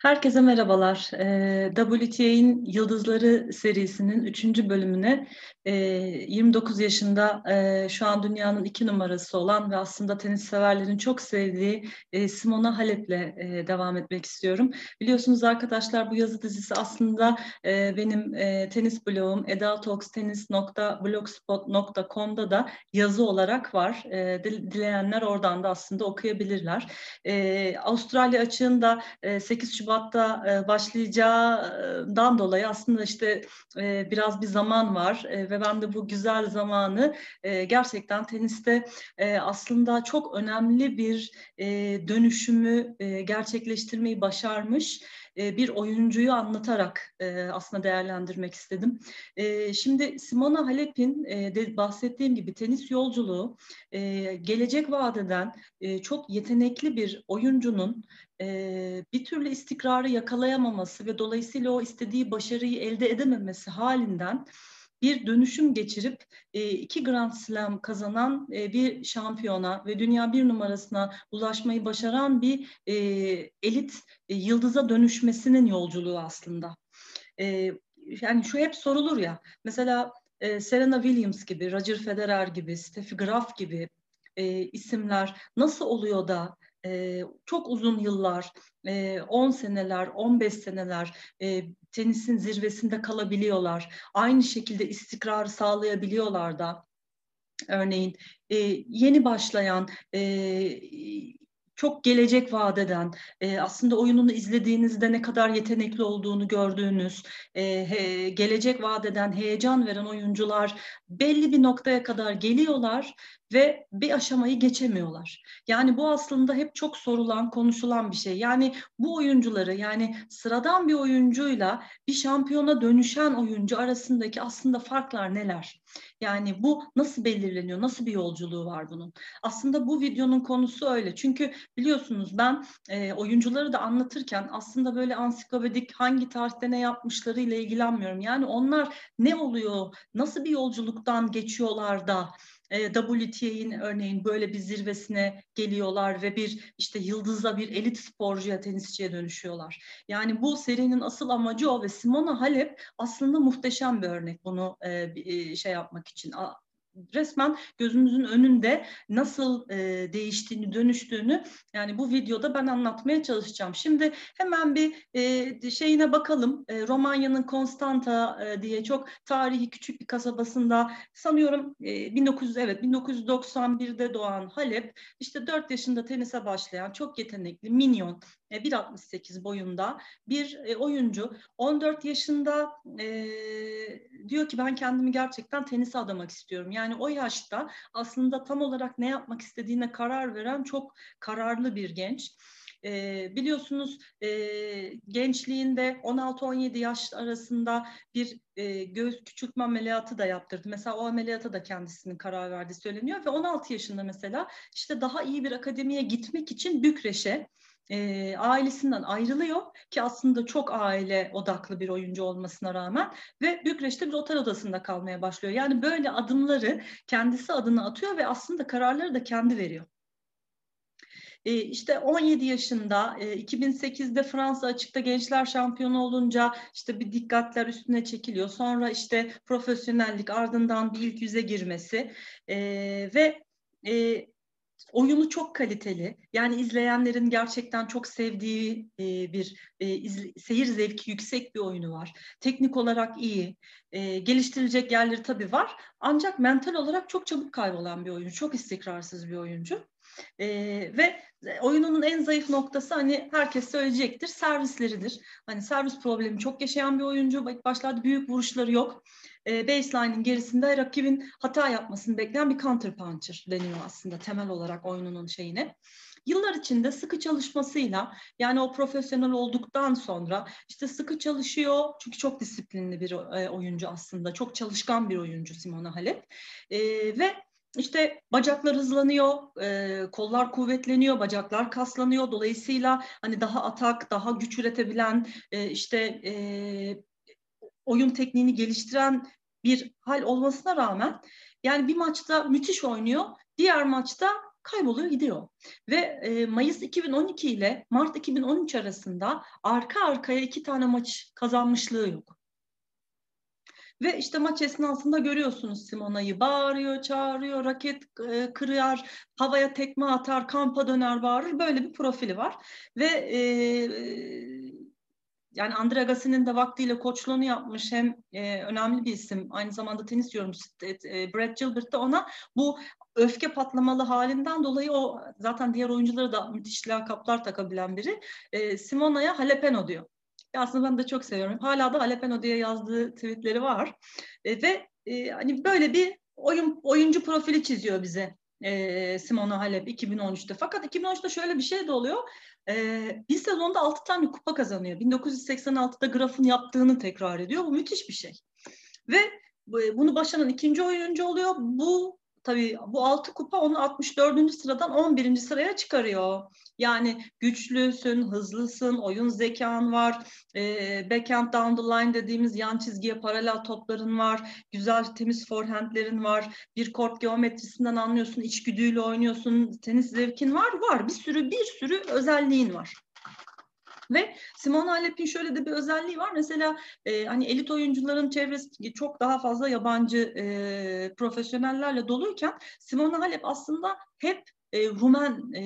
Herkese merhabalar. E, WTA'in Yıldızları serisinin üçüncü bölümüne e, 29 yaşında e, şu an dünyanın iki numarası olan ve aslında tenis severlerin çok sevdiği e, Simona Halep'le e, devam etmek istiyorum. Biliyorsunuz arkadaşlar bu yazı dizisi aslında e, benim e, tenis blogum edaltalkstennis.blogspot.com'da da yazı olarak var. E, dileyenler oradan da aslında okuyabilirler. E, Avustralya açığında e, 8 Şubat Şubat'ta e, başlayacağından dolayı aslında işte e, biraz bir zaman var e, ve ben de bu güzel zamanı gerçekten teniste aslında çok önemli bir dönüşümü gerçekleştirmeyi başarmış e, bir oyuncuyu anlatarak e, aslında değerlendirmek istedim. E, şimdi Simona Halep'in de bahsettiğim gibi tenis yolculuğu gelecek vadeden çok yetenekli bir oyuncunun bir türlü istikrarı yakalayamaması ve dolayısıyla o istediği başarıyı elde edememesi halinden bir dönüşüm geçirip e, iki Grand Slam kazanan e, bir şampiyona ve dünya bir numarasına ulaşmayı başaran bir e, elit yıldıza dönüşmesinin yolculuğu aslında. Yani şu hep sorulur ya, mesela Serena Williams gibi, Roger Federer gibi, Steffi Graf gibi isimler nasıl oluyor da e, çok uzun yıllar, e, 10 seneler, 15 seneler e, tenisin zirvesinde kalabiliyorlar. Aynı şekilde istikrarı sağlayabiliyorlar da. Örneğin e, yeni başlayan e, çok gelecek vadeden, e, aslında oyununu izlediğinizde ne kadar yetenekli olduğunu gördüğünüz, e, he, gelecek vadeden heyecan veren oyuncular belli bir noktaya kadar geliyorlar ve bir aşamayı geçemiyorlar. Yani bu aslında hep çok sorulan, konuşulan bir şey. Yani bu oyuncuları yani sıradan bir oyuncuyla bir şampiyona dönüşen oyuncu arasındaki aslında farklar neler? Yani bu nasıl belirleniyor? Nasıl bir yolculuğu var bunun? Aslında bu videonun konusu öyle. Çünkü biliyorsunuz ben e, oyuncuları da anlatırken aslında böyle ansiklopedik hangi tarihte ne yapmışları ile ilgilenmiyorum. Yani onlar ne oluyor? Nasıl bir yolculuktan geçiyorlar da e, WTA'nin örneğin böyle bir zirvesine geliyorlar ve bir işte yıldızla bir elit sporcuya, tenisçiye dönüşüyorlar. Yani bu serinin asıl amacı o ve Simona Halep aslında muhteşem bir örnek bunu e, e şey yapmak için resmen gözümüzün önünde nasıl e, değiştiğini, dönüştüğünü yani bu videoda ben anlatmaya çalışacağım. Şimdi hemen bir e, şeyine bakalım. E, Romanya'nın Konstanta e, diye çok tarihi küçük bir kasabasında sanıyorum e, 1900 evet 1991'de doğan Halep işte 4 yaşında tenise başlayan çok yetenekli, minyon, 1.68 boyunda bir e, oyuncu. 14 yaşında e, diyor ki ben kendimi gerçekten tenise adamak istiyorum. Yani o yaşta aslında tam olarak ne yapmak istediğine karar veren çok kararlı bir genç. E, biliyorsunuz e, gençliğinde 16-17 yaş arasında bir e, göğüs küçültme ameliyatı da yaptırdı. Mesela o ameliyata da kendisinin karar verdiği söyleniyor ve 16 yaşında mesela işte daha iyi bir akademiye gitmek için Bükreş'e e, ailesinden ayrılıyor ki aslında çok aile odaklı bir oyuncu olmasına rağmen ve Bükreş'te bir otel odasında kalmaya başlıyor. Yani böyle adımları kendisi adına atıyor ve aslında kararları da kendi veriyor. E, işte 17 yaşında e, 2008'de Fransa açıkta gençler şampiyonu olunca işte bir dikkatler üstüne çekiliyor. Sonra işte profesyonellik ardından bir ilk yüze girmesi ve Oyunu çok kaliteli. Yani izleyenlerin gerçekten çok sevdiği e, bir e, izle, seyir zevki yüksek bir oyunu var. Teknik olarak iyi. E, geliştirilecek yerleri tabii var. Ancak mental olarak çok çabuk kaybolan bir oyuncu. Çok istikrarsız bir oyuncu. E, ve oyununun en zayıf noktası hani herkes söyleyecektir servisleridir. Hani servis problemi çok yaşayan bir oyuncu. Başlarda büyük vuruşları yok e, baseline'in gerisinde rakibin hata yapmasını bekleyen bir counter puncher deniyor aslında temel olarak oyununun şeyine. Yıllar içinde sıkı çalışmasıyla yani o profesyonel olduktan sonra işte sıkı çalışıyor çünkü çok disiplinli bir e, oyuncu aslında çok çalışkan bir oyuncu Simona Halep e, ve işte bacaklar hızlanıyor, e, kollar kuvvetleniyor, bacaklar kaslanıyor. Dolayısıyla hani daha atak, daha güç üretebilen, e, işte e, oyun tekniğini geliştiren bir hal olmasına rağmen yani bir maçta müthiş oynuyor, diğer maçta kayboluyor gidiyor. Ve e, Mayıs 2012 ile Mart 2013 arasında arka arkaya iki tane maç kazanmışlığı yok. Ve işte maç esnasında görüyorsunuz Simona'yı bağırıyor, çağırıyor, raket e, kırıyor, havaya tekme atar, kampa döner, bağırır. Böyle bir profili var. Ve e, yani Andre Agassi'nin de vaktiyle koçluğunu yapmış hem e, önemli bir isim aynı zamanda tenis yorumcusu e, Brad Gilbert de ona bu öfke patlamalı halinden dolayı o zaten diğer oyuncuları da müthiş lakaplar takabilen biri e, Simona'ya Halepeno diyor. Ya aslında ben de çok seviyorum. Hala da Halepeno diye yazdığı tweetleri var. E, ve e, hani böyle bir oyun oyuncu profili çiziyor bize e, Simona Halep 2013'te. Fakat 2013'te şöyle bir şey de oluyor. E, bir sezonda 6 tane kupa kazanıyor. 1986'da Graf'ın yaptığını tekrar ediyor. Bu müthiş bir şey. Ve bunu başaran ikinci oyuncu oluyor. Bu tabii bu 6 kupa onu 64. sıradan 11. sıraya çıkarıyor. Yani güçlüsün, hızlısın, oyun zekan var, e, backhand down the line dediğimiz yan çizgiye paralel topların var, güzel temiz forehandlerin var, bir kort geometrisinden anlıyorsun, içgüdüyle oynuyorsun, tenis zevkin var, var. Bir sürü bir sürü özelliğin var. Ve Simona Halep'in şöyle de bir özelliği var. Mesela e, hani elit oyuncuların çevresi çok daha fazla yabancı e, profesyonellerle doluyken Simona Halep aslında hep e, Rumen e,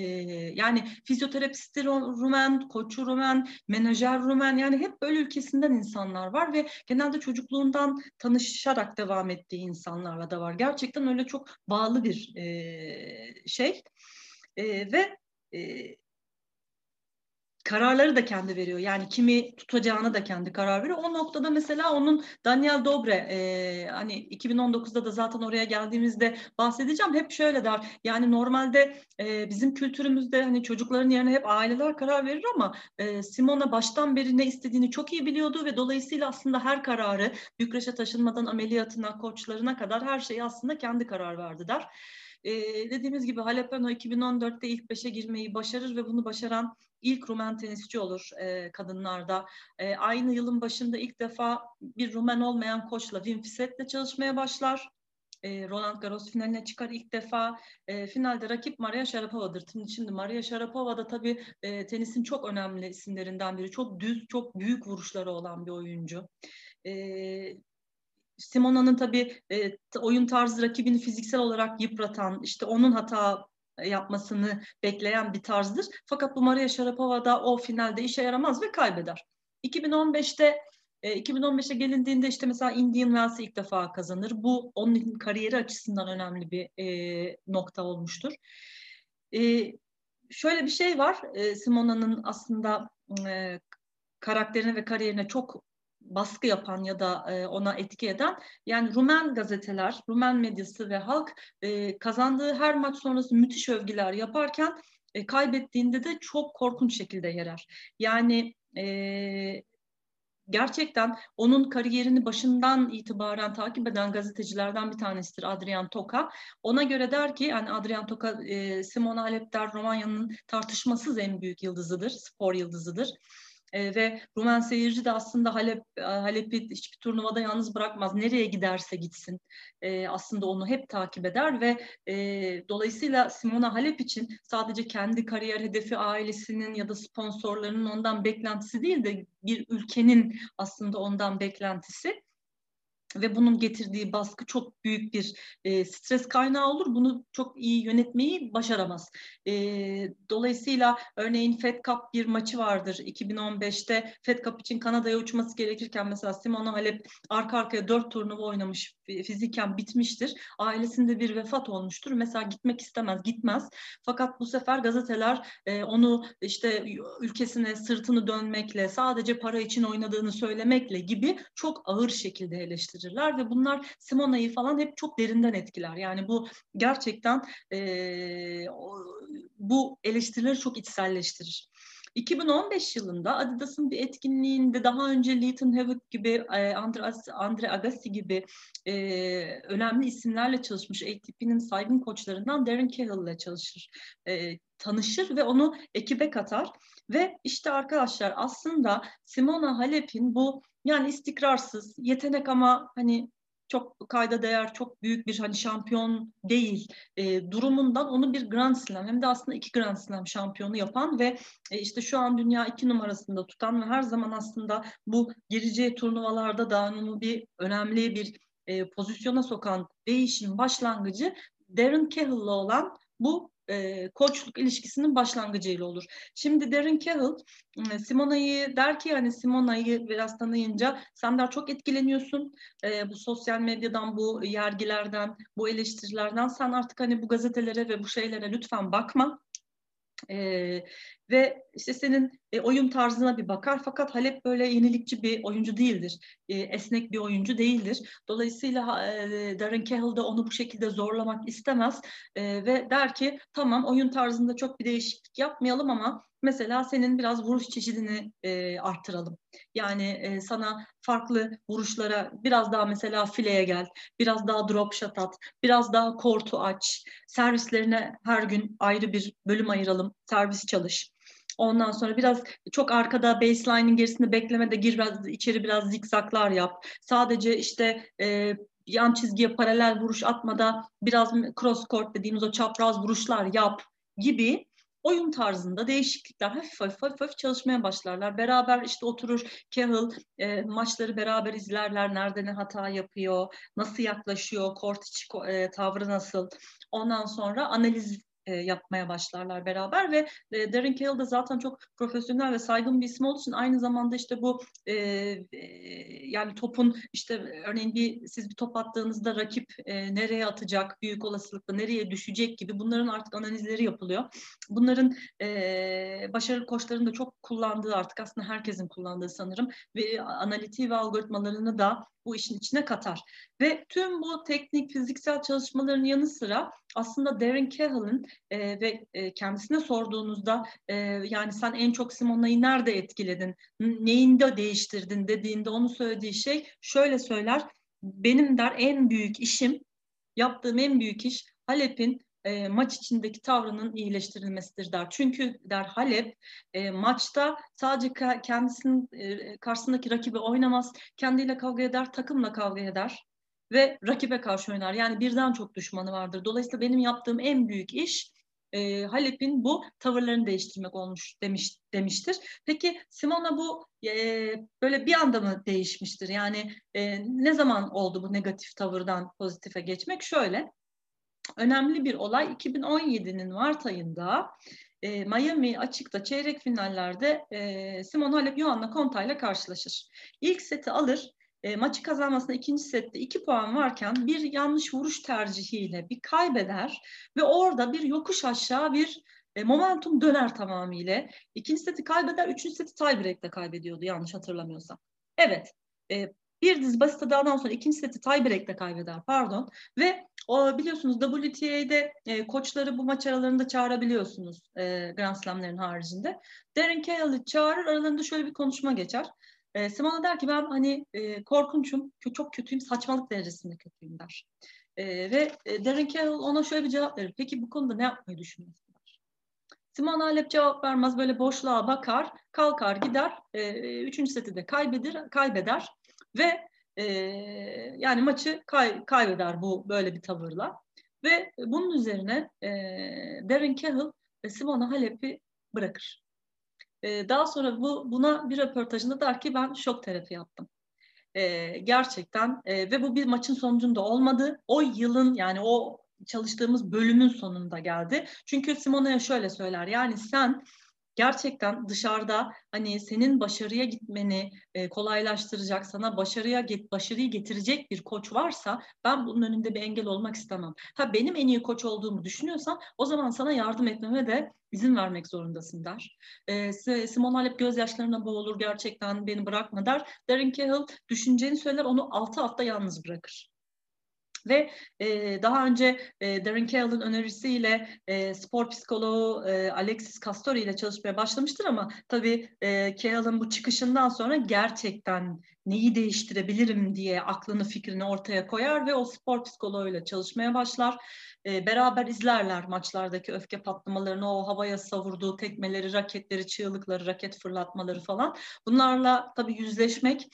yani fizyoterapisti Rumen, koçu Rumen, menajer Rumen yani hep böyle ülkesinden insanlar var ve genelde çocukluğundan tanışarak devam ettiği insanlarla da var. Gerçekten öyle çok bağlı bir e, şey e, ve e, kararları da kendi veriyor. Yani kimi tutacağını da kendi karar veriyor. O noktada mesela onun Daniel Dobre e, hani 2019'da da zaten oraya geldiğimizde bahsedeceğim. Hep şöyle der. Yani normalde e, bizim kültürümüzde hani çocukların yerine hep aileler karar verir ama e, Simona baştan beri ne istediğini çok iyi biliyordu ve dolayısıyla aslında her kararı Bükreş'e taşınmadan ameliyatına, koçlarına kadar her şeyi aslında kendi karar verdi der. Ee, dediğimiz gibi Halepeno 2014'te ilk beşe girmeyi başarır ve bunu başaran ilk Rumen tenisçi olur e, kadınlarda. E, aynı yılın başında ilk defa bir Rumen olmayan koçla Wim Fiset'le çalışmaya başlar. E, Roland Garros finaline çıkar ilk defa. E, finalde rakip Maria Sharapova'dır. Şimdi, Maria Sharapova da tabii e, tenisin çok önemli isimlerinden biri. Çok düz, çok büyük vuruşları olan bir oyuncu. E, Simona'nın tabii e, oyun tarzı rakibini fiziksel olarak yıpratan, işte onun hata yapmasını bekleyen bir tarzdır. Fakat bu Maria Sharapova da o finalde işe yaramaz ve kaybeder. 2015'te 2015'e gelindiğinde işte mesela Indian Wells'i ilk defa kazanır. Bu onun kariyeri açısından önemli bir e, nokta olmuştur. E, şöyle bir şey var. E, Simona'nın aslında e, karakterine ve kariyerine çok baskı yapan ya da e, ona etki eden yani Rumen gazeteler, Rumen medyası ve halk e, kazandığı her maç sonrası müthiş övgüler yaparken e, kaybettiğinde de çok korkunç şekilde yerer. Yani e, gerçekten onun kariyerini başından itibaren takip eden gazetecilerden bir tanesidir Adrian Toka. Ona göre der ki yani Adrian Toka e, Simona Halep der Romanya'nın tartışmasız en büyük yıldızıdır, spor yıldızıdır e, ve Rumen seyirci de aslında Halep e, Halep'i hiçbir turnuvada yalnız bırakmaz. Nereye giderse gitsin e, aslında onu hep takip eder ve e, dolayısıyla Simona Halep için sadece kendi kariyer hedefi ailesinin ya da sponsorlarının ondan beklentisi değil de bir ülkenin aslında ondan beklentisi ve bunun getirdiği baskı çok büyük bir e, stres kaynağı olur. Bunu çok iyi yönetmeyi başaramaz. E, dolayısıyla örneğin Fed Cup bir maçı vardır 2015'te Fed Cup için Kanada'ya uçması gerekirken mesela Simona Halep arka arkaya dört turnuva oynamış fiziken bitmiştir. Ailesinde bir vefat olmuştur. Mesela gitmek istemez, gitmez. Fakat bu sefer gazeteler e, onu işte ülkesine sırtını dönmekle, sadece para için oynadığını söylemekle gibi çok ağır şekilde eleştirir eleştirirler ve bunlar Simona'yı falan hep çok derinden etkiler. Yani bu gerçekten e, bu eleştirileri çok içselleştirir. 2015 yılında Adidas'ın bir etkinliğinde daha önce Leighton Hewitt gibi, Andre, Andre Agassi gibi e, önemli isimlerle çalışmış ATP'nin saygın koçlarından Darren Cahill ile çalışır. E, tanışır ve onu ekibe katar. Ve işte arkadaşlar aslında Simona Halep'in bu yani istikrarsız, yetenek ama hani çok kayda değer, çok büyük bir hani şampiyon değil e, durumundan onu bir Grand Slam hem de aslında iki Grand Slam şampiyonu yapan ve e, işte şu an dünya iki numarasında tutan ve her zaman aslında bu gireceği turnuvalarda da onu bir önemli bir e, pozisyona sokan değişim başlangıcı Darren Cahill'la olan bu e, koçluk ilişkisinin başlangıcıyla olur. Şimdi Darren Cahill Simona'yı der ki hani Simona'yı biraz tanıyınca sen der çok etkileniyorsun e, bu sosyal medyadan, bu yergilerden, bu eleştirilerden sen artık hani bu gazetelere ve bu şeylere lütfen bakma. E, ve işte senin e, oyun tarzına bir bakar fakat Halep böyle yenilikçi bir oyuncu değildir. E, esnek bir oyuncu değildir. Dolayısıyla e, Darren Cahill de onu bu şekilde zorlamak istemez e, ve der ki tamam oyun tarzında çok bir değişiklik yapmayalım ama mesela senin biraz vuruş çeşidini e, arttıralım. Yani e, sana farklı vuruşlara biraz daha mesela fileye gel, biraz daha drop shot at, biraz daha kortu aç, servislerine her gün ayrı bir bölüm ayıralım, servis çalış. Ondan sonra biraz çok arkada baseline'in gerisinde beklemede gir biraz içeri biraz zikzaklar yap. Sadece işte e, yan çizgiye paralel vuruş atmada biraz cross court dediğimiz o çapraz vuruşlar yap gibi oyun tarzında değişiklikler hafif hafif hafif, hafif çalışmaya başlarlar. Beraber işte oturur Cahill e, maçları beraber izlerler. Nerede ne hata yapıyor, nasıl yaklaşıyor, kort içi e, tavrı nasıl. Ondan sonra analiz e, yapmaya başlarlar beraber ve e, Darren Cahill de zaten çok profesyonel ve saygın bir isim olduğu için aynı zamanda işte bu e, e, yani topun işte örneğin bir siz bir top attığınızda rakip e, nereye atacak büyük olasılıkla nereye düşecek gibi bunların artık analizleri yapılıyor. Bunların e, başarılı koçların da çok kullandığı artık aslında herkesin kullandığı sanırım ve analitiği ve algoritmalarını da bu işin içine katar. Ve tüm bu teknik, fiziksel çalışmaların yanı sıra aslında Darren Cahill'in e, ve e, kendisine sorduğunuzda e, yani sen en çok Simona'yı nerede etkiledin, neyinde değiştirdin dediğinde onu söylediği şey şöyle söyler. Benim der en büyük işim, yaptığım en büyük iş Halep'in e, maç içindeki tavrının iyileştirilmesidir der. Çünkü der Halep e, maçta sadece kendisinin e, karşısındaki rakibi oynamaz, kendiyle kavga eder, takımla kavga eder ve rakibe karşı oynar. Yani birden çok düşmanı vardır. Dolayısıyla benim yaptığım en büyük iş e, Halep'in bu tavırlarını değiştirmek olmuş demiş demiştir. Peki Simona bu e, böyle bir anda mı değişmiştir? Yani e, ne zaman oldu bu negatif tavırdan pozitife geçmek? Şöyle önemli bir olay 2017'nin Mart ayında e, Miami açıkta çeyrek finallerde e, Simon Halep Joanna Konta ile karşılaşır. İlk seti alır. E, maçı kazanmasına ikinci sette iki puan varken bir yanlış vuruş tercihiyle bir kaybeder ve orada bir yokuş aşağı bir e, momentum döner tamamıyla. İkinci seti kaybeder, üçüncü seti tiebreak'te kaybediyordu yanlış hatırlamıyorsam. Evet, e, bir dizi basit hatadan sonra ikinci seti tiebreak'te kaybeder pardon ve o biliyorsunuz WTA'de e, koçları bu maç aralarında çağırabiliyorsunuz e, Grand Slam'lerin haricinde. Darren Cahill'i çağırır aralarında şöyle bir konuşma geçer. E, Simona der ki ben hani e, korkunçum, çok kötüyüm, saçmalık derecesinde kötüyüm der. E, ve Darren Cahill ona şöyle bir cevap verir. Peki bu konuda ne yapmayı düşünüyorsun? Simon Halep cevap vermez böyle boşluğa bakar, kalkar gider, e, üçüncü seti de kaybedir, kaybeder ve e, yani maçı kay, kaybeder bu böyle bir tavırla. Ve bunun üzerine e, Darren Cahill ve Simona Halep'i bırakır. E, daha sonra bu buna bir röportajında der ki ben şok terapi yaptım. E, gerçekten e, ve bu bir maçın sonucunda olmadı. O yılın yani o çalıştığımız bölümün sonunda geldi. Çünkü Simona'ya şöyle söyler yani sen gerçekten dışarıda hani senin başarıya gitmeni e, kolaylaştıracak, sana başarıya get, başarıyı getirecek bir koç varsa ben bunun önünde bir engel olmak istemem. Ha benim en iyi koç olduğumu düşünüyorsan o zaman sana yardım etmeme de izin vermek zorundasın der. E, Simon Halep gözyaşlarına boğulur gerçekten beni bırakma der. Darren Cahill düşüneceğini söyler onu altı hafta yalnız bırakır. Ve e, daha önce e, Darren Cahill'ın önerisiyle e, spor psikoloğu e, Alexis Castori ile çalışmaya başlamıştır ama tabii e, Cahill'ın bu çıkışından sonra gerçekten neyi değiştirebilirim diye aklını fikrini ortaya koyar ve o spor psikoloğuyla çalışmaya başlar. E, beraber izlerler maçlardaki öfke patlamalarını, o havaya savurduğu tekmeleri, raketleri, çığlıkları, raket fırlatmaları falan. Bunlarla tabii yüzleşmek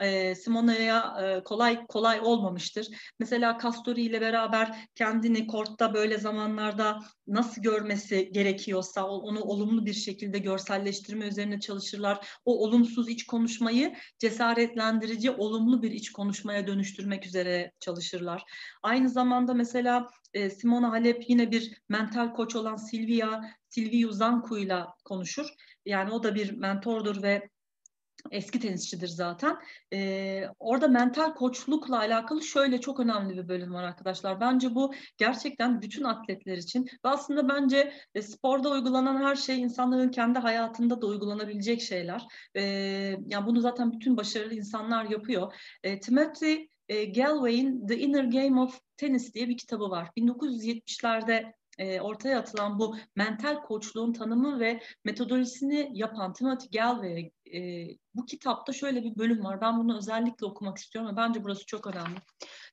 e, Simona'ya e, kolay kolay olmamıştır. Mesela Castori ile beraber kendini kortta böyle zamanlarda nasıl görmesi gerekiyorsa onu olumlu bir şekilde görselleştirme üzerine çalışırlar. O olumsuz iç konuşmayı cesaretlendirici, olumlu bir iç konuşmaya dönüştürmek üzere çalışırlar. Aynı zamanda mesela e, Simona Halep yine bir mental koç olan Silvia Silviu Zanku ile konuşur. Yani o da bir mentordur ve eski tenisçidir zaten. Ee, orada mental koçlukla alakalı şöyle çok önemli bir bölüm var arkadaşlar. Bence bu gerçekten bütün atletler için ve aslında bence e, sporda uygulanan her şey insanların kendi hayatında da uygulanabilecek şeyler. Ee, yani bunu zaten bütün başarılı insanlar yapıyor. E, Timothy e, Galway'in The Inner Game of Tennis diye bir kitabı var. 1970'lerde e, ortaya atılan bu mental koçluğun tanımı ve metodolojisini yapan Timothy Galway e, bu kitapta şöyle bir bölüm var. Ben bunu özellikle okumak istiyorum ve bence burası çok önemli.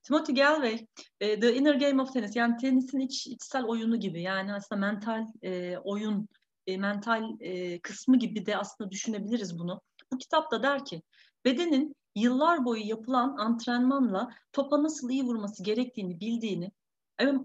Timothy Galway, e, The Inner Game of Tennis yani tenisin iç, içsel oyunu gibi yani aslında mental e, oyun, e, mental e, kısmı gibi de aslında düşünebiliriz bunu. Bu kitapta der ki bedenin yıllar boyu yapılan antrenmanla topa nasıl iyi vurması gerektiğini bildiğini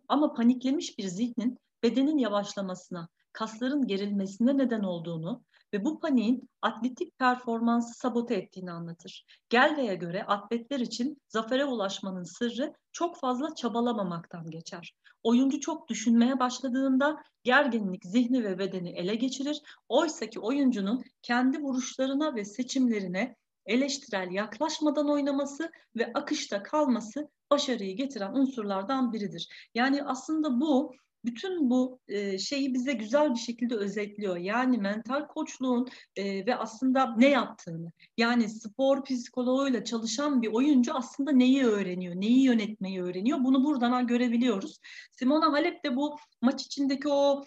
ama paniklemiş bir zihnin bedenin yavaşlamasına, kasların gerilmesine neden olduğunu ve bu paniğin atletik performansı sabote ettiğini anlatır. Gelve'ye göre atletler için zafere ulaşmanın sırrı çok fazla çabalamamaktan geçer. Oyuncu çok düşünmeye başladığında gerginlik zihni ve bedeni ele geçirir. Oysa ki oyuncunun kendi vuruşlarına ve seçimlerine eleştirel yaklaşmadan oynaması ve akışta kalması başarıyı getiren unsurlardan biridir. Yani aslında bu bütün bu e, şeyi bize güzel bir şekilde özetliyor. Yani mental koçluğun e, ve aslında ne yaptığını. Yani spor psikoloğuyla çalışan bir oyuncu aslında neyi öğreniyor, neyi yönetmeyi öğreniyor. Bunu buradan görebiliyoruz. Simona Halep de bu maç içindeki o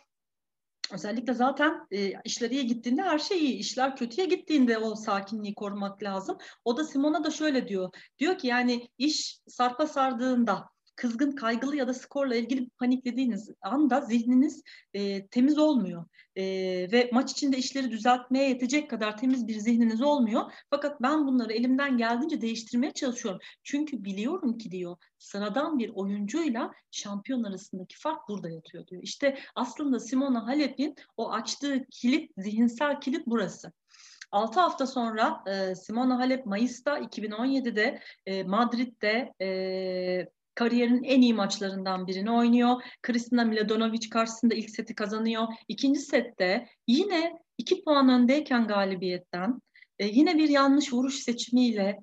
Özellikle zaten e, işler iyi gittiğinde her şey iyi. İşler kötüye gittiğinde o sakinliği korumak lazım. O da Simona da şöyle diyor. Diyor ki yani iş sarpa sardığında kızgın, kaygılı ya da skorla ilgili paniklediğiniz anda zihniniz e, temiz olmuyor. E, ve maç içinde işleri düzeltmeye yetecek kadar temiz bir zihniniz olmuyor. Fakat ben bunları elimden geldiğince değiştirmeye çalışıyorum. Çünkü biliyorum ki diyor sıradan bir oyuncuyla şampiyon arasındaki fark burada yatıyor diyor. İşte aslında Simona Halep'in o açtığı kilit, zihinsel kilit burası. 6 hafta sonra e, Simona Halep Mayıs'ta 2017'de e, Madrid'de e, kariyerinin en iyi maçlarından birini oynuyor. Kristina Mladenovic karşısında ilk seti kazanıyor. İkinci sette yine iki puan öndeyken galibiyetten e, yine bir yanlış vuruş seçimiyle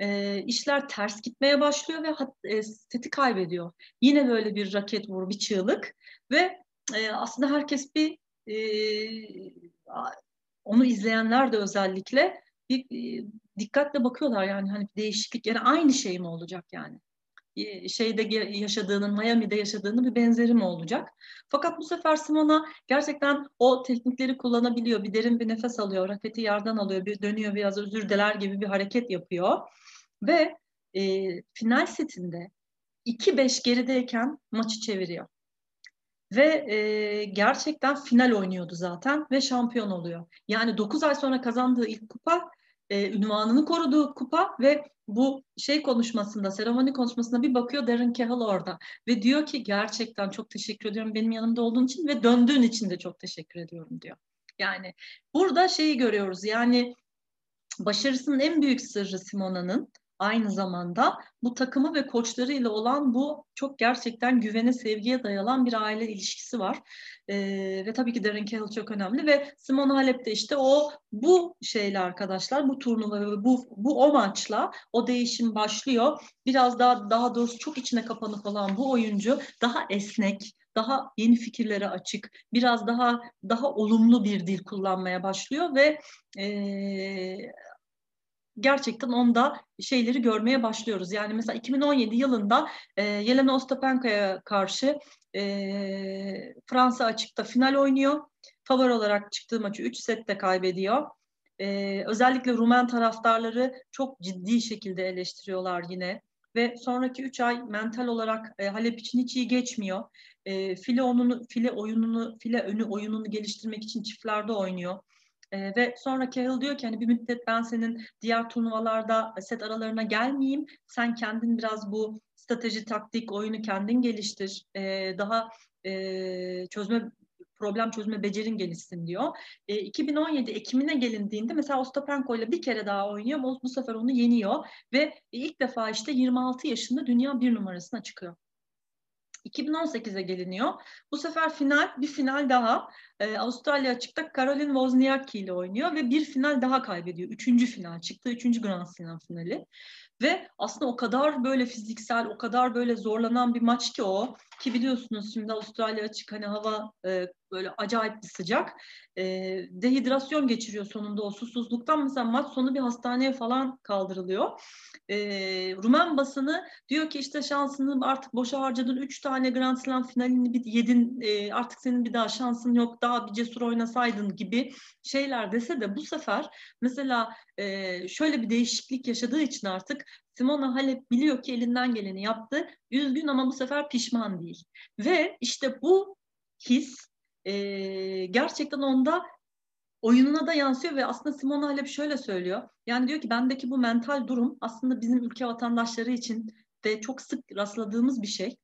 e, işler ters gitmeye başlıyor ve hat, e, seti kaybediyor. Yine böyle bir raket vur, bir çığlık ve e, aslında herkes bir e, onu izleyenler de özellikle bir e, dikkatle bakıyorlar yani hani değişiklik yani aynı şey mi olacak yani şeyde yaşadığının, Miami'de yaşadığının bir benzeri mi olacak? Fakat bu sefer Simona gerçekten o teknikleri kullanabiliyor. Bir derin bir nefes alıyor, raketi yerden alıyor, bir dönüyor biraz özür diler gibi bir hareket yapıyor. Ve e, final setinde 2-5 gerideyken maçı çeviriyor. Ve e, gerçekten final oynuyordu zaten ve şampiyon oluyor. Yani 9 ay sonra kazandığı ilk kupa e, ünvanını koruduğu kupa ve bu şey konuşmasında, seremoni konuşmasında bir bakıyor Darren Cahill orada ve diyor ki gerçekten çok teşekkür ediyorum benim yanımda olduğun için ve döndüğün için de çok teşekkür ediyorum diyor. Yani burada şeyi görüyoruz yani başarısının en büyük sırrı Simona'nın aynı zamanda bu takımı ve koçlarıyla olan bu çok gerçekten güvene, sevgiye dayalan bir aile ilişkisi var. Ee, ve tabii ki Darren Cahill çok önemli ve Simon Halep de işte o bu şeyle arkadaşlar bu turnuva ve bu, bu o maçla o değişim başlıyor. Biraz daha daha doğrusu çok içine kapanık olan bu oyuncu daha esnek, daha yeni fikirlere açık, biraz daha daha olumlu bir dil kullanmaya başlıyor ve e, gerçekten onda şeyleri görmeye başlıyoruz. Yani mesela 2017 yılında e, Yelena Ostapenka'ya karşı e, Fransa açıkta final oynuyor. Favori olarak çıktığı maçı 3 sette kaybediyor. Ee, özellikle Rumen taraftarları çok ciddi şekilde eleştiriyorlar yine. Ve sonraki 3 ay mental olarak e, Halep için hiç iyi geçmiyor. E, file, onunu, file oyununu, file önü oyununu geliştirmek için çiftlerde oynuyor E, ve sonra Cahill diyor ki hani bir müddet ben senin diğer turnuvalarda set aralarına gelmeyeyim. Sen kendin biraz bu strateji, taktik, oyunu kendin geliştir. E, daha e, çözme problem çözme becerin gelişsin diyor. E, 2017 Ekim'ine gelindiğinde mesela Ostapenko ile bir kere daha oynuyor. Bu, bu sefer onu yeniyor ve ilk defa işte 26 yaşında dünya bir numarasına çıkıyor. 2018'e geliniyor. Bu sefer final, bir final daha. Ee, Avustralya açıkta Caroline Wozniacki ile oynuyor ve bir final daha kaybediyor. Üçüncü final çıktı. Üçüncü Grand Slam finali. Ve aslında o kadar böyle fiziksel, o kadar böyle zorlanan bir maç ki o. Ki biliyorsunuz şimdi Avustralya açık hani hava e, böyle acayip bir sıcak. E, dehidrasyon geçiriyor sonunda o susuzluktan. Mesela maç sonu bir hastaneye falan kaldırılıyor. E, Rumen basını diyor ki işte şansını artık boşa harcadın. Üç tane Grand Slam finalini bir yedin. E, artık senin bir daha şansın yok. Daha bir cesur oynasaydın gibi şeyler dese de bu sefer mesela e, şöyle bir değişiklik yaşadığı için artık Simona Halep biliyor ki elinden geleni yaptı. Üzgün ama bu sefer pişman değil. Ve işte bu his e, gerçekten onda oyununa da yansıyor ve aslında Simona Halep şöyle söylüyor. Yani diyor ki bendeki bu mental durum aslında bizim ülke vatandaşları için de çok sık rastladığımız bir şey.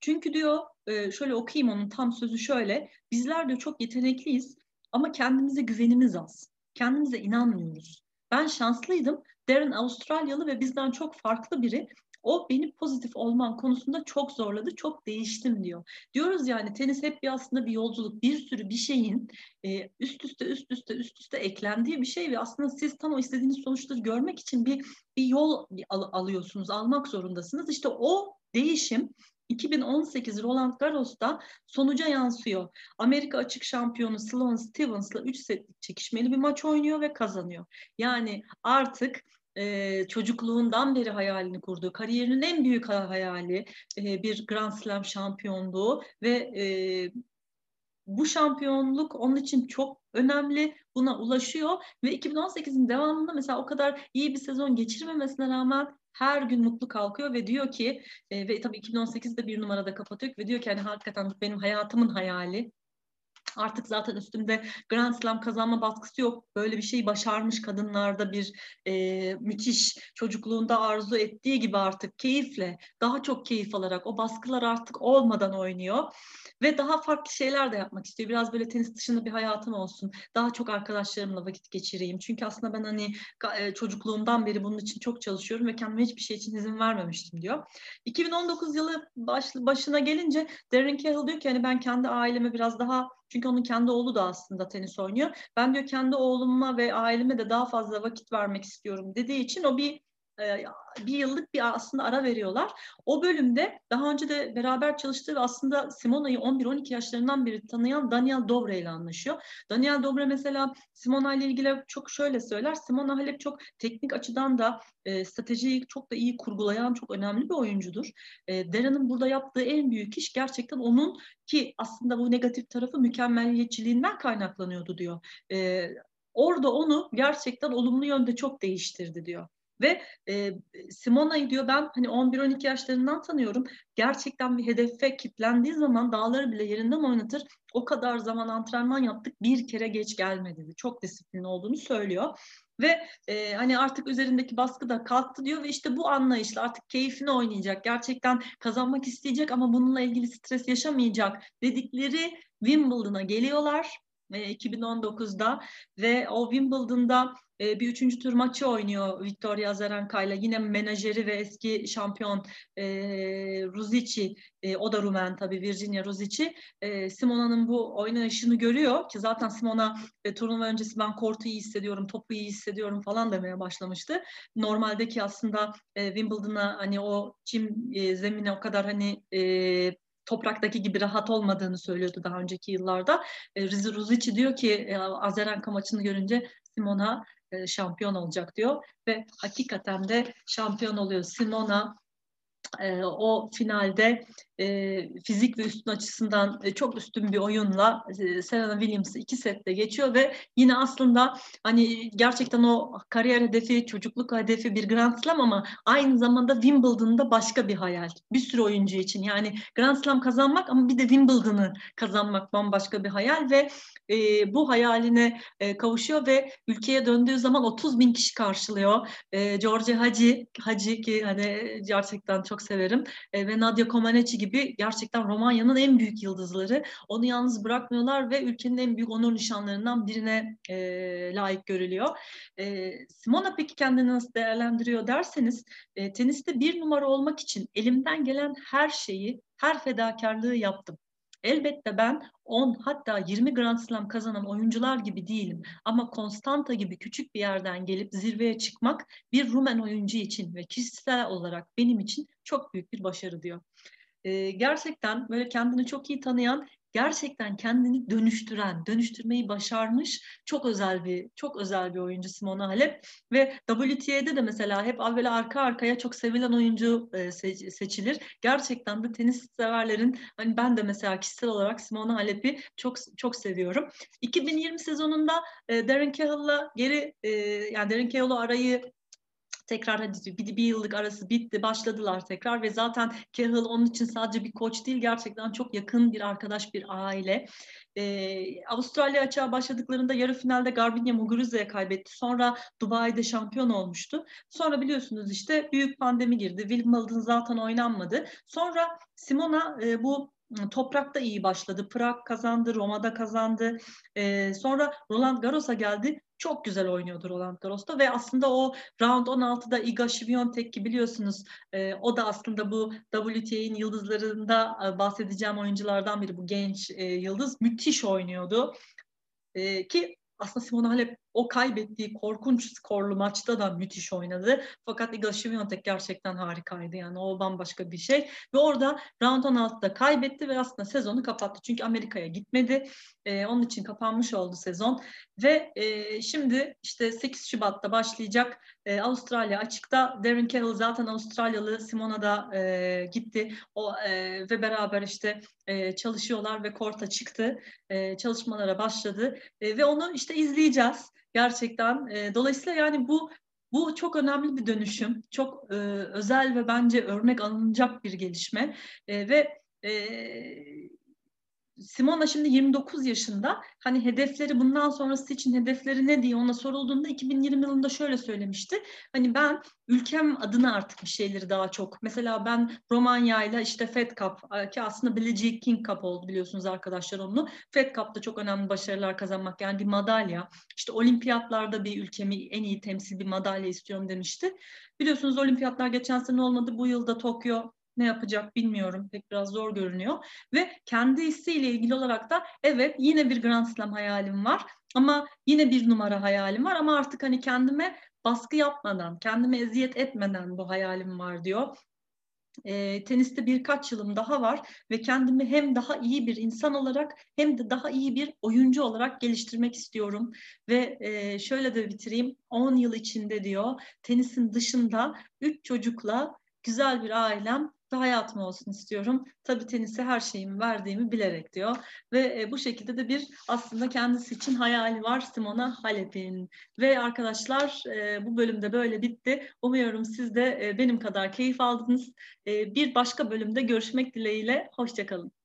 Çünkü diyor e, şöyle okuyayım onun tam sözü şöyle. Bizler de çok yetenekliyiz ama kendimize güvenimiz az. Kendimize inanmıyoruz. Ben şanslıydım. Darren Avustralyalı ve bizden çok farklı biri. O beni pozitif olman konusunda çok zorladı, çok değiştim diyor. Diyoruz yani tenis hep bir aslında bir yolculuk, bir sürü bir şeyin e, üst üste üst üste üst üste eklendiği bir şey ve aslında siz tam o istediğiniz sonuçları görmek için bir bir yol al, alıyorsunuz, almak zorundasınız. İşte o değişim 2018 Roland Garros'ta sonuca yansıyor. Amerika açık şampiyonu Sloane Stevens'la 3 setlik çekişmeli bir maç oynuyor ve kazanıyor. Yani artık e, çocukluğundan beri hayalini kurduğu, kariyerinin en büyük hayali e, bir Grand Slam şampiyonluğu ve e, bu şampiyonluk onun için çok önemli. Buna ulaşıyor ve 2018'in devamında mesela o kadar iyi bir sezon geçirmemesine rağmen her gün mutlu kalkıyor ve diyor ki e, ve tabii 2018'de bir numarada kapatıyor ve diyor ki hani hakikaten benim hayatımın hayali Artık zaten üstümde Grand Slam kazanma baskısı yok. Böyle bir şey başarmış kadınlarda bir e, müthiş çocukluğunda arzu ettiği gibi artık keyifle, daha çok keyif alarak o baskılar artık olmadan oynuyor. Ve daha farklı şeyler de yapmak istiyor. Biraz böyle tenis dışında bir hayatım olsun. Daha çok arkadaşlarımla vakit geçireyim. Çünkü aslında ben hani e, çocukluğumdan beri bunun için çok çalışıyorum ve kendime hiçbir şey için izin vermemiştim diyor. 2019 yılı baş, başına gelince Darren Cahill diyor ki hani ben kendi aileme biraz daha çünkü onun kendi oğlu da aslında tenis oynuyor. Ben diyor kendi oğluma ve aileme de daha fazla vakit vermek istiyorum dediği için o bir bir yıllık bir aslında ara veriyorlar. O bölümde daha önce de beraber çalıştığı ve aslında Simona'yı 11-12 yaşlarından beri tanıyan Daniel Dobre ile anlaşıyor. Daniel Dobre mesela Simona ile ilgili çok şöyle söyler. Simona Halep çok teknik açıdan da e, stratejiyi çok da iyi kurgulayan çok önemli bir oyuncudur. E, Darren'ın burada yaptığı en büyük iş gerçekten onun ki aslında bu negatif tarafı mükemmeliyetçiliğinden kaynaklanıyordu diyor. E, orada onu gerçekten olumlu yönde çok değiştirdi diyor. Ve e, Simona'yı diyor ben hani 11-12 yaşlarından tanıyorum. Gerçekten bir hedefe kitlendiği zaman dağları bile yerinden oynatır. O kadar zaman antrenman yaptık bir kere geç gelmedi dedi. Çok disiplinli olduğunu söylüyor. Ve e, hani artık üzerindeki baskı da kalktı diyor ve işte bu anlayışla artık keyfini oynayacak. Gerçekten kazanmak isteyecek ama bununla ilgili stres yaşamayacak dedikleri Wimbledon'a geliyorlar. 2019'da ve o Wimbledon'da e, bir üçüncü tur maçı oynuyor Victoria Azarenka ile. Yine menajeri ve eski şampiyon e, Ruzici, e, o da Rumen tabii Virginia Ruzici. E, Simona'nın bu oynayışını görüyor ki zaten Simona e, turnuva öncesi ben kortu iyi hissediyorum, topu iyi hissediyorum falan demeye başlamıştı. Normaldeki aslında e, Wimbledon'a hani o çim e, zemine o kadar hani e, topraktaki gibi rahat olmadığını söylüyordu daha önceki yıllarda. E, Ruzici diyor ki e, Azarenka maçını görünce Simona e, şampiyon olacak diyor ve hakikaten de şampiyon oluyor. Simona e, o finalde e, fizik ve üstün açısından e, çok üstün bir oyunla e, Serena Williams'ı iki sette geçiyor ve yine aslında hani gerçekten o kariyer hedefi, çocukluk hedefi bir Grand Slam ama aynı zamanda Wimbledon'da başka bir hayal. Bir sürü oyuncu için yani Grand Slam kazanmak ama bir de Wimbledon'ı kazanmak bambaşka bir hayal ve e, bu hayaline e, kavuşuyor ve ülkeye döndüğü zaman 30 bin kişi karşılıyor. E, George Hacı, Hacı ki hani gerçekten çok severim e, ve Nadia Comaneci gibi gerçekten Romanya'nın en büyük yıldızları. Onu yalnız bırakmıyorlar ve ülkenin en büyük onur nişanlarından birine e, layık görülüyor. E, Simona peki kendini nasıl değerlendiriyor derseniz e, teniste bir numara olmak için elimden gelen her şeyi, her fedakarlığı yaptım. Elbette ben 10 hatta 20 Grand Slam kazanan oyuncular gibi değilim. Ama Konstanta gibi küçük bir yerden gelip zirveye çıkmak bir Rumen oyuncu için ve kişisel olarak benim için çok büyük bir başarı diyor. Ee, gerçekten böyle kendini çok iyi tanıyan gerçekten kendini dönüştüren, dönüştürmeyi başarmış çok özel bir çok özel bir oyuncu Simona Halep ve WTA'de de mesela hep böyle arka arkaya çok sevilen oyuncu e, seçilir. Gerçekten de tenis severlerin hani ben de mesela kişisel olarak Simona Halep'i çok çok seviyorum. 2020 sezonunda e, Darren Cahill'la geri e, yani Darren Cahill'u arayı tekrar hadi bir, bir yıllık arası bitti başladılar tekrar ve zaten Cahill onun için sadece bir koç değil gerçekten çok yakın bir arkadaş bir aile. Ee, Avustralya açığa başladıklarında yarı finalde Garbiñe Muguruza'ya kaybetti. Sonra Dubai'de şampiyon olmuştu. Sonra biliyorsunuz işte büyük pandemi girdi. Wimbledon zaten oynanmadı. Sonra Simona e, bu Toprakta iyi başladı. Prag kazandı, Roma'da kazandı. Ee, sonra Roland Garros'a geldi. Çok güzel oynuyordu Roland Garros'ta ve aslında o round 16'da Iga Świątek ki biliyorsunuz e, o da aslında bu WTA'nin yıldızlarında e, bahsedeceğim oyunculardan biri bu genç e, yıldız. Müthiş oynuyordu. E, ki aslında Simona Halep o kaybettiği korkunç skorlu maçta da müthiş oynadı. Fakat Iga Świątek gerçekten harikaydı. Yani o bambaşka bir şey. Ve orada round 16'da kaybetti ve aslında sezonu kapattı. Çünkü Amerika'ya gitmedi. Ee, onun için kapanmış oldu sezon. Ve e, şimdi işte 8 Şubat'ta başlayacak e, Avustralya açıkta. Darren Cahill zaten Avustralyalı. Simona da e, gitti. O e, ve beraber işte e, çalışıyorlar ve korta çıktı. E, çalışmalara başladı. E, ve onu işte izleyeceğiz gerçekten. E, dolayısıyla yani bu bu çok önemli bir dönüşüm, çok e, özel ve bence örnek alınacak bir gelişme e, ve e, Simona şimdi 29 yaşında. Hani hedefleri bundan sonrası için hedefleri ne diye ona sorulduğunda 2020 yılında şöyle söylemişti. Hani ben ülkem adına artık bir şeyleri daha çok. Mesela ben Romanya ile işte Fed Cup ki aslında Billie Jean King Cup oldu biliyorsunuz arkadaşlar onu. Fed Cup'ta çok önemli başarılar kazanmak yani bir madalya. İşte olimpiyatlarda bir ülkemi en iyi temsil bir madalya istiyorum demişti. Biliyorsunuz olimpiyatlar geçen sene olmadı. Bu yılda Tokyo ne yapacak bilmiyorum. Pek biraz zor görünüyor. Ve kendi isteğiyle ilgili olarak da evet yine bir Grand Slam hayalim var. Ama yine bir numara hayalim var. Ama artık hani kendime baskı yapmadan, kendime eziyet etmeden bu hayalim var diyor. E, teniste birkaç yılım daha var ve kendimi hem daha iyi bir insan olarak hem de daha iyi bir oyuncu olarak geliştirmek istiyorum. Ve e, şöyle de bitireyim, 10 yıl içinde diyor tenisin dışında 3 çocukla güzel bir ailem ve hayatım olsun istiyorum. Tabii tenise her şeyimi verdiğimi bilerek diyor. Ve e, bu şekilde de bir aslında kendisi için hayali var Simona Halep'in. Ve arkadaşlar e, bu bölümde böyle bitti. Umuyorum siz de e, benim kadar keyif aldınız. E, bir başka bölümde görüşmek dileğiyle. Hoşçakalın.